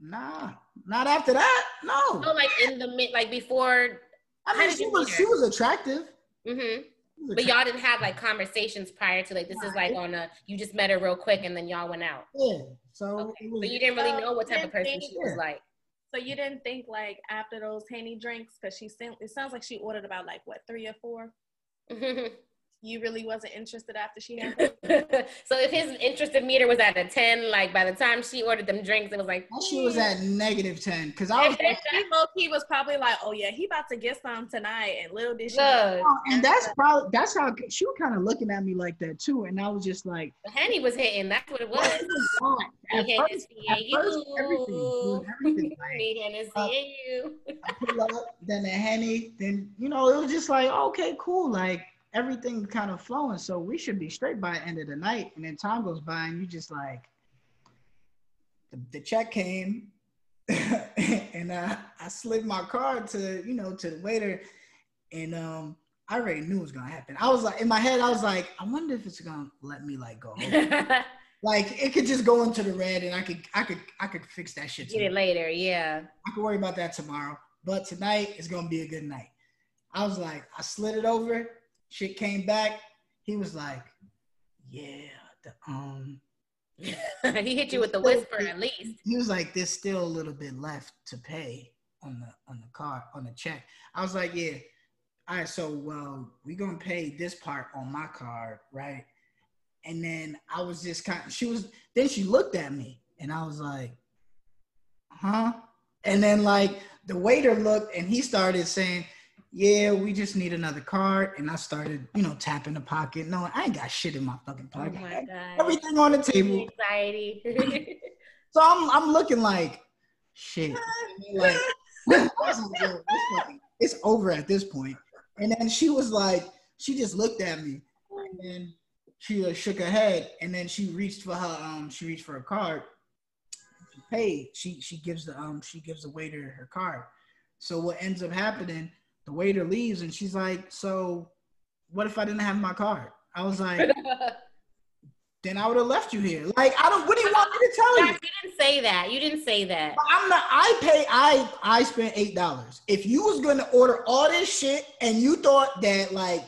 Nah, not after that. No. No, like in the mid, like before. I mean, she was she was attractive. Mm-hmm. But y'all didn't have like conversations prior to like this is like on a you just met her real quick and then y'all went out. Yeah. So, okay. was, so you didn't really know what type of person she was like. So you didn't think like after those henny drinks because she sent it sounds like she ordered about like what three or 4 you really wasn't interested after she had so if his interested meter was at a 10 like by the time she ordered them drinks it was like she was at negative 10 because i was like, he was probably like oh yeah he about to get some tonight and little did she know. and that's probably that's how she was kind of looking at me like that too and i was just like the henny was hitting that's what it was. at first, at first, everything, everything like, uh, I pull up, then the henny then you know it was just like okay cool like everything kind of flowing. So we should be straight by the end of the night. And then time goes by and you just like, the, the check came and uh, I slid my card to, you know, to the waiter. And um, I already knew it was gonna happen. I was like, in my head, I was like, I wonder if it's gonna let me like go. like it could just go into the red and I could, I could, I could fix that shit. Get it later, yeah. I could worry about that tomorrow. But tonight is gonna be a good night. I was like, I slid it over shit came back, he was like, "Yeah, the um." he hit you with the whisper at least. He was like, "There's still a little bit left to pay on the on the card on the check." I was like, "Yeah, all right. So well, we're gonna pay this part on my card, right?" And then I was just kind. Of, she was. Then she looked at me, and I was like, "Huh?" And then like the waiter looked, and he started saying, yeah, we just need another card. And I started, you know, tapping the pocket. No, I ain't got shit in my fucking oh pocket. Oh my God. Everything on the table. Anxiety. so I'm I'm looking like shit. like it's over at this point. And then she was like, she just looked at me and she uh, shook her head and then she reached for her um she reached for her card. She paid. She she gives the um she gives the waiter her card. So what ends up happening the waiter leaves and she's like, So what if I didn't have my card? I was like, then I would have left you here. Like, I don't. What do you want me to tell you? You didn't say that. You didn't say that. I'm not. I pay. I I spent eight dollars. If you was gonna order all this shit and you thought that like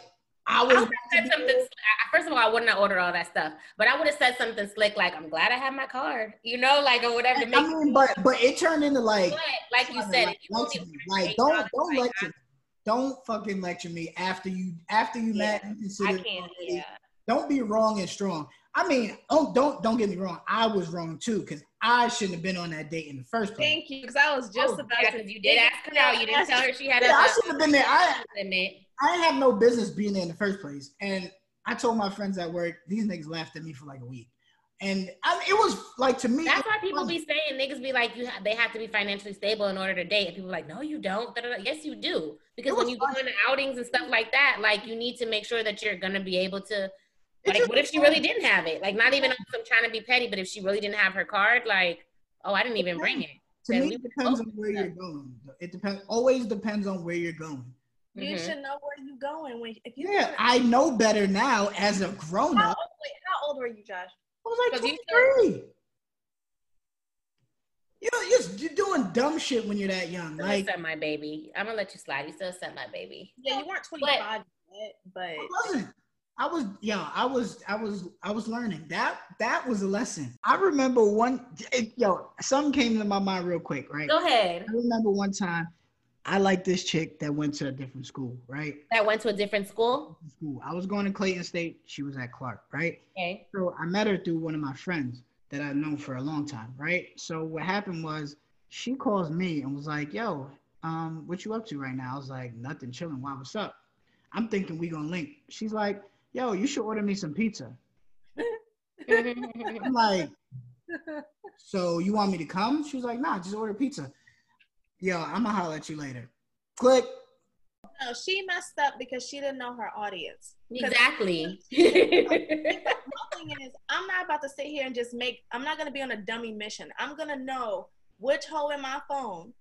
I I was, would have said something. slick. First of all, I wouldn't have ordered all that stuff, but I would have said something slick like, "I'm glad I have my card," you know, like or whatever. To make I mean, but but it turned into like, but like you said, if you lecture only me. ordered like don't $8, don't like, lecture, don't fucking lecture me after you after you Yeah, met. You I consider it can't. Yeah. Don't be wrong and strong. I mean, don't don't don't get me wrong. I was wrong too because I shouldn't have been on that date in the first place. Thank you, because I was just Oh, about to. you did ask her out. You didn't tell her she had a, Yeah, I a should have been there. I. I have no business being there in the first place. And I told my friends at work, these niggas laughed at me for like a week. And I it was like to me. That's why people funny. be saying niggas be like you. Ha- they have to be financially stable in order to date, and people are like, no, you don't. Da, da, da. Yes, you do. Because when was you go funny. on outings and stuff like that, like you need to make sure that you're gonna be able to. Like, just what if she really didn't have it? Like, not even I'm trying to be petty, but if she really didn't have her card, like, oh, I didn't even bring it. To then me, it depends on where you're going. It depends. Always depends on where you're going. You Mhm. should know where you're going when if you. Yeah, I know better now as a grown How up. old, wait, how old were you, Josh? I was like 'Cause you 23. You know, you're, you're doing dumb shit when you're that young. Still Like, accept my baby. I'm gonna let you slide. You still accept my baby. Yeah, you weren't 25 yet, but I wasn't. I was, yo, I was, I was, I was learning. That that was a lesson. I remember one, it- yo, something came to my mind real quick, right? Go ahead. I remember one time, I like this chick that went to a different school, right? That went to a different school. School. I was going to Clayton State. She was at Clark, right? Okay. So I met her through one of my friends that I've known for a long time, right? So what happened was she calls me and was like, "Yo, um, what you up to right now?" I was like, "Nothing, chilling. Why? What's up?" I'm thinking we gonna link. She's like, "Yo, you should order me some pizza." I'm like, "So you want me to come?" She was like, "Nah, just order pizza." Yo, I'm gonna holler at you later. Click. no, she messed up because she didn't know her audience. exactly. My thing is, I'm not about to sit here and just make. I'm not gonna be on a dummy mission. I'm gonna know which hoe in my phone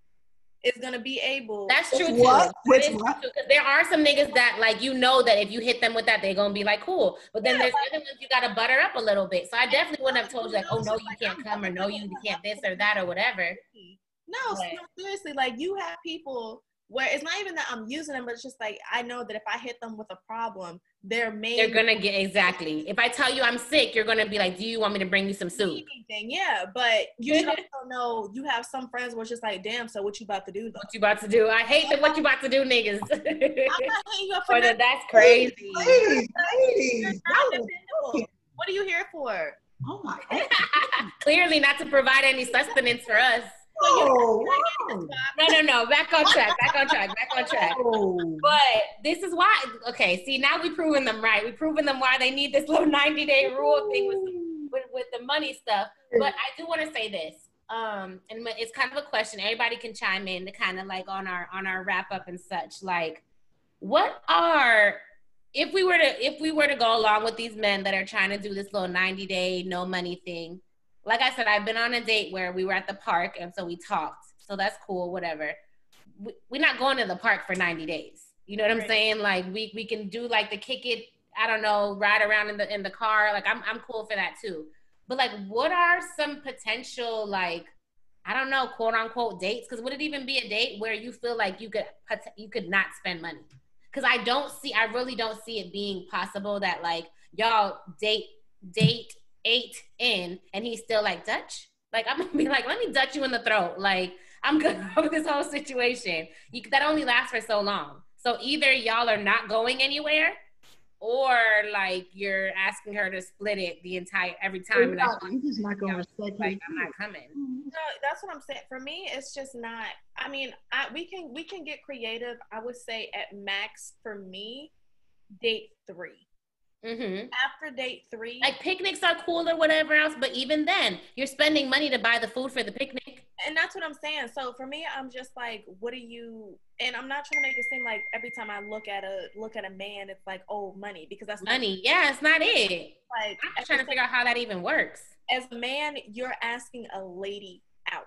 is gonna be able. That's true too. What? Which is true what? there are some niggas that like you know that if you hit them with that, they're gonna be like cool. But then Yeah, there's other ones you gotta butter up a little bit. So I definitely wouldn't have told you like, oh no, you can't come or no, you can't this or that or whatever. No, Right. no, seriously, like you have people where it's not even that I'm using them, but it's just like I know that if I hit them with a problem, they're made They're gonna get exactly. If I tell you I'm sick, you're gonna be like, do you want me to bring you some soup? anything. Yeah, but you should also know you have some friends where it's just like, damn, so what you about to do though? What you about to do? I hate the what you about to do, niggas. I'm not hitting you up for or the, nothing. that's crazy. Ladies, You're ladies. not that was- dependable. What are you here for? Oh my. Clearly not to provide any sustenance for us. Oh, No, no, no. Back on track. Back on track. Back on track. wow. But this is why. Okay, see now we're proving them right. We're proving them why they need this little ninety day rule thing with, with with the money stuff. But I do want to say this. Um, and it's kind of a question. Everybody can chime in to kind of like on our on our wrap up and such. Like, what are if we were to if we were to go along with these men that are trying to do this little ninety day no money thing? Like I said, I've been on a date where we were at the park and so we talked. So that's cool, whatever. We, we're not going to the park for 90 days. You know what I'm saying? Like we we can do like the kick it, I don't know, ride around in the in the car. Like I'm I'm cool for that too. But like what are some potential like I don't know, quote unquote dates? Because would it even be a date where you feel like you could you could not spend money? Because I don't see, I really don't see it being possible that like y'all date date eight in and he's still like Dutch. Like I'm gonna be like, let me Dutch you in the throat. Like I'm good with this whole situation. You, that only lasts for so long. So either y'all are not going anywhere, or like you're asking her to split it the entire every time. You're And I, not- you're just not gonna respect like. I'm not coming. Mm-hmm. No, that's what I'm saying. For me, it's just not. I mean, I, we can we can get creative. I would say at max for me, date three. Hmm After date three, Like picnics are cool or whatever else, but even then, you're spending money to buy the food for the picnic. and that's what I'm saying. So for me, I'm just like, what do you? And I'm not trying to make it seem like every time I look at a look at a man, it's like, oh, money, because that's not- Money, yeah, it's not it. like I'm trying to figure out how that even works. as a man, you're asking a lady out.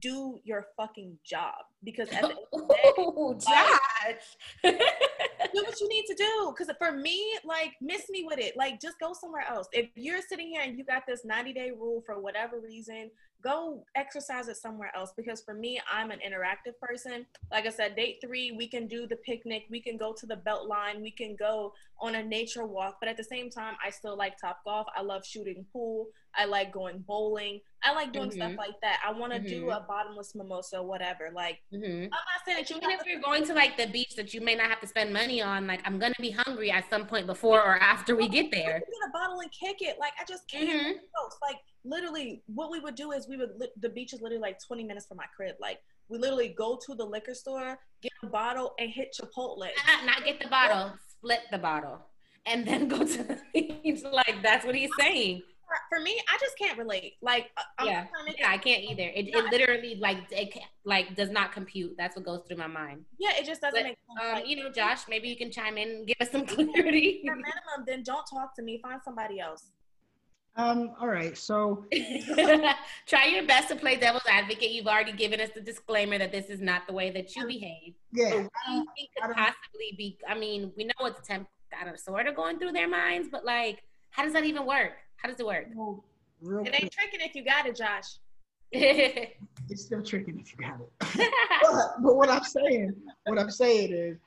Do your fucking job because at the end of the day, Oh, Josh. do what you need to do. Because for me, like, miss me with it. Like, just go somewhere else. If you're sitting here and you got this 90 day rule for whatever reason, go exercise it somewhere else. Because for me, I'm an interactive person. Like I said, date three, we can do the picnic, we can go to the belt line, we can go on a nature walk. But at the same time, I still like top golf. I love shooting pool. I like going bowling. I like doing mm-hmm. stuff like that. I want to mm-hmm. do a bottomless mimosa, whatever. Like, mm-hmm. I'm not saying that you even if you're going to like the beach that you may not have to spend money on. Like, I'm gonna be hungry at some point before or after we get there. Get a bottle and kick it. Like, I just can't. Mm-hmm. Like, literally, what we would do is we would the beach is literally like 20 minutes from my crib. Like, we literally go to the liquor store, get a bottle, and hit Chipotle. Not, not get the bottle, split the bottle, and then go to the beach. Like, that's what he's saying for me, I just can't relate. Like, uh, I'm yeah, yeah, I can't either. It, it literally like it like does not compute. That's what goes through my mind. Yeah, it just doesn't but, make sense. Um, like, you know, Josh, maybe you can chime in and give us some clarity. For minimum, then don't talk to me. Find somebody else. Um. All right. So try your best to play devil's advocate. You've already given us the disclaimer that this is not the way that you behave. Yeah. So what you think could possibly be? I mean, we know it's temp kind of sort of going through their minds, but like, how does that even work? How does it work? Well, it ain't tricking if you got it, Josh. it's still tricking if you got it. but, but what I'm saying, what I'm saying is,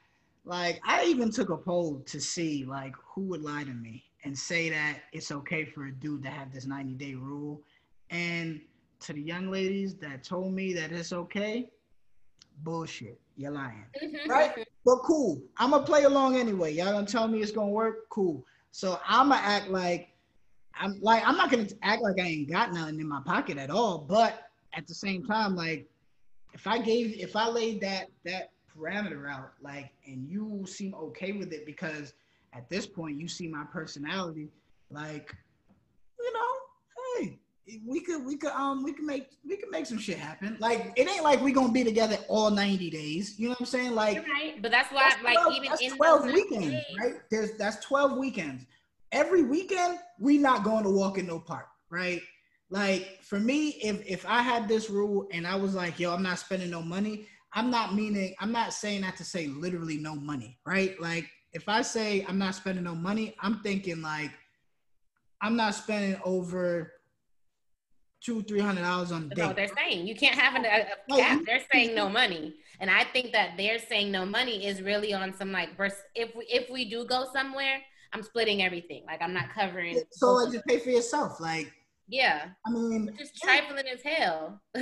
like, I even took a poll to see like who would lie to me and say that it's okay for a dude to have this 90 day rule. And to the young ladies that told me that it's okay, bullshit. You're lying. Mm-hmm. Right? But cool. I'm gonna play along anyway. Y'all gonna tell me it's gonna work? Cool. So I'm gonna act like I'm like I'm not gonna act like I ain't got nothing in my pocket at all, but at the same time, like if I gave if I laid that that parameter out, like and you seem okay with it because at this point you see my personality, like you know, hey, we could we could um we can make we can make some shit happen. Like it ain't like we gonna be together all 90 days. You know what I'm saying? Like You're right, but that's why that's 12, like even in 12 weekends, days. right? There's that's 12 weekends every weekend we not going to walk in no park, right? Like for me, if if I had this rule and I was like, yo, I'm not spending no money, I'm not meaning I'm not saying that to say literally no money, right? Like if I say I'm not spending no money, I'm thinking like I'm not spending over two, three hundred dollars on a date. No, they're saying you can't have a, a cap. They're saying no money, and I think that they're saying no money is really on some like if we if we do go somewhere, I'm splitting everything. Like I'm not covering. So like just pay for yourself. Like yeah. I mean, just trifling as hell. uh,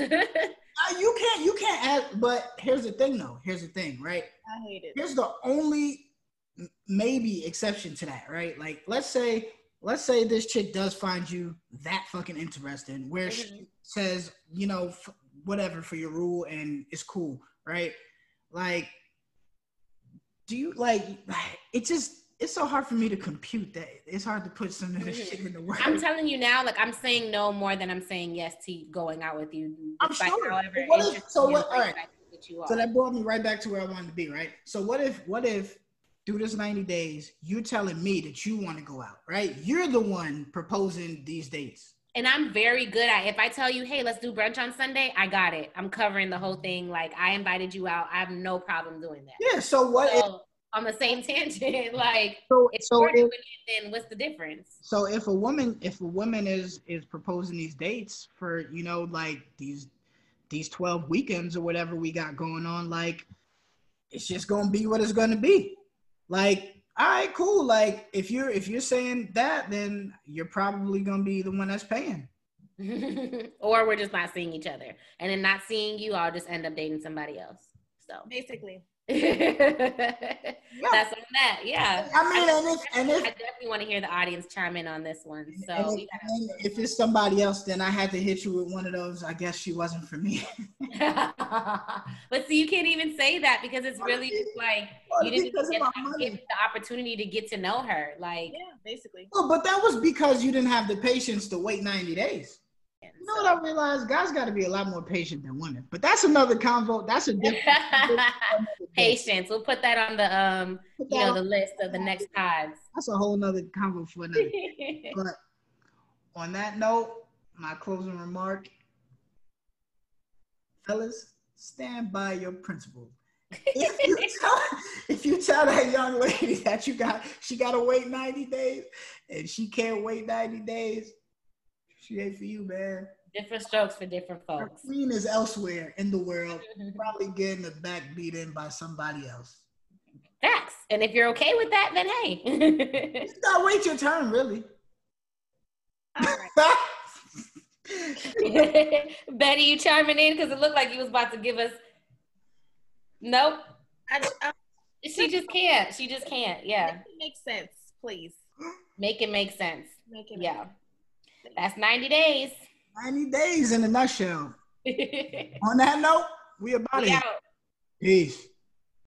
you can't. You can't add. But here's the thing, though. Here's the thing, right? I hate it. Here's the only maybe exception to that, right? Like let's say let's say this chick does find you that fucking interesting, where mm-hmm. she says, you know, f- whatever for your rule and it's cool, right? Like, do you like? It just it's so hard for me to compute that. It's hard to put some of this mm-hmm. shit in the words. I'm telling you now, like I'm saying no more than I'm saying yes to going out with you. I'm sure. What if, so what? All right. That so that brought me right back to where I wanted to be. Right. So what if? What if? Through this 90 days, you're telling me that you want to go out, right? You're the one proposing these dates. And I'm very good at if I tell you, hey, let's do brunch on Sunday, I got it. I'm covering the whole thing. Like I invited you out. I have no problem doing that. Yeah. So what so, if on the same tangent. like, so, so if, then what's the difference? So if a woman, if a woman is is proposing these dates for you know like these these twelve weekends or whatever we got going on, like it's just gonna be what it's gonna be. Like, all right, cool. Like if you're if you're saying that, then you're probably gonna be the one that's paying. or we're just not seeing each other, and then not seeing you, I'll just end up dating somebody else. So basically. That's on that. Yeah. I mean, I, and if, and if, I definitely want to hear the audience chime in on this one. So, and if, and if, it's somebody else, then I had to hit you with one of those. I guess she wasn't for me. but see, you can't even say that because it's really just like you didn't get, get the opportunity to get to know her. Like, yeah, basically. Well, but that was because you didn't have the patience to wait 90 days. You know what I realized? Guys got to be a lot more patient than women. But that's another convo. That's a different. Patience. We'll put that on the um, you know, the list of the next pods. That's a whole nother convo for another. but on that note, my closing remark, fellas, stand by your principles. if, you tell, if you tell that young lady that you got she gotta wait 90 days and she can't wait 90 days, she ain't for you, man. Different strokes for different Her folks. queen is elsewhere in the world, probably getting the back beat in by somebody else. Facts. And if you're okay with that, then hey. You gotta wait your turn, really. All right. Betty, you chiming in because it looked like you was about to give us. Nope. I, I, She just can't. She just can't. Yeah. Make it make sense, please. Make it make sense. Make it. Yeah. That's 90 days. 90 days in a nutshell. On that note, we about it. Peace.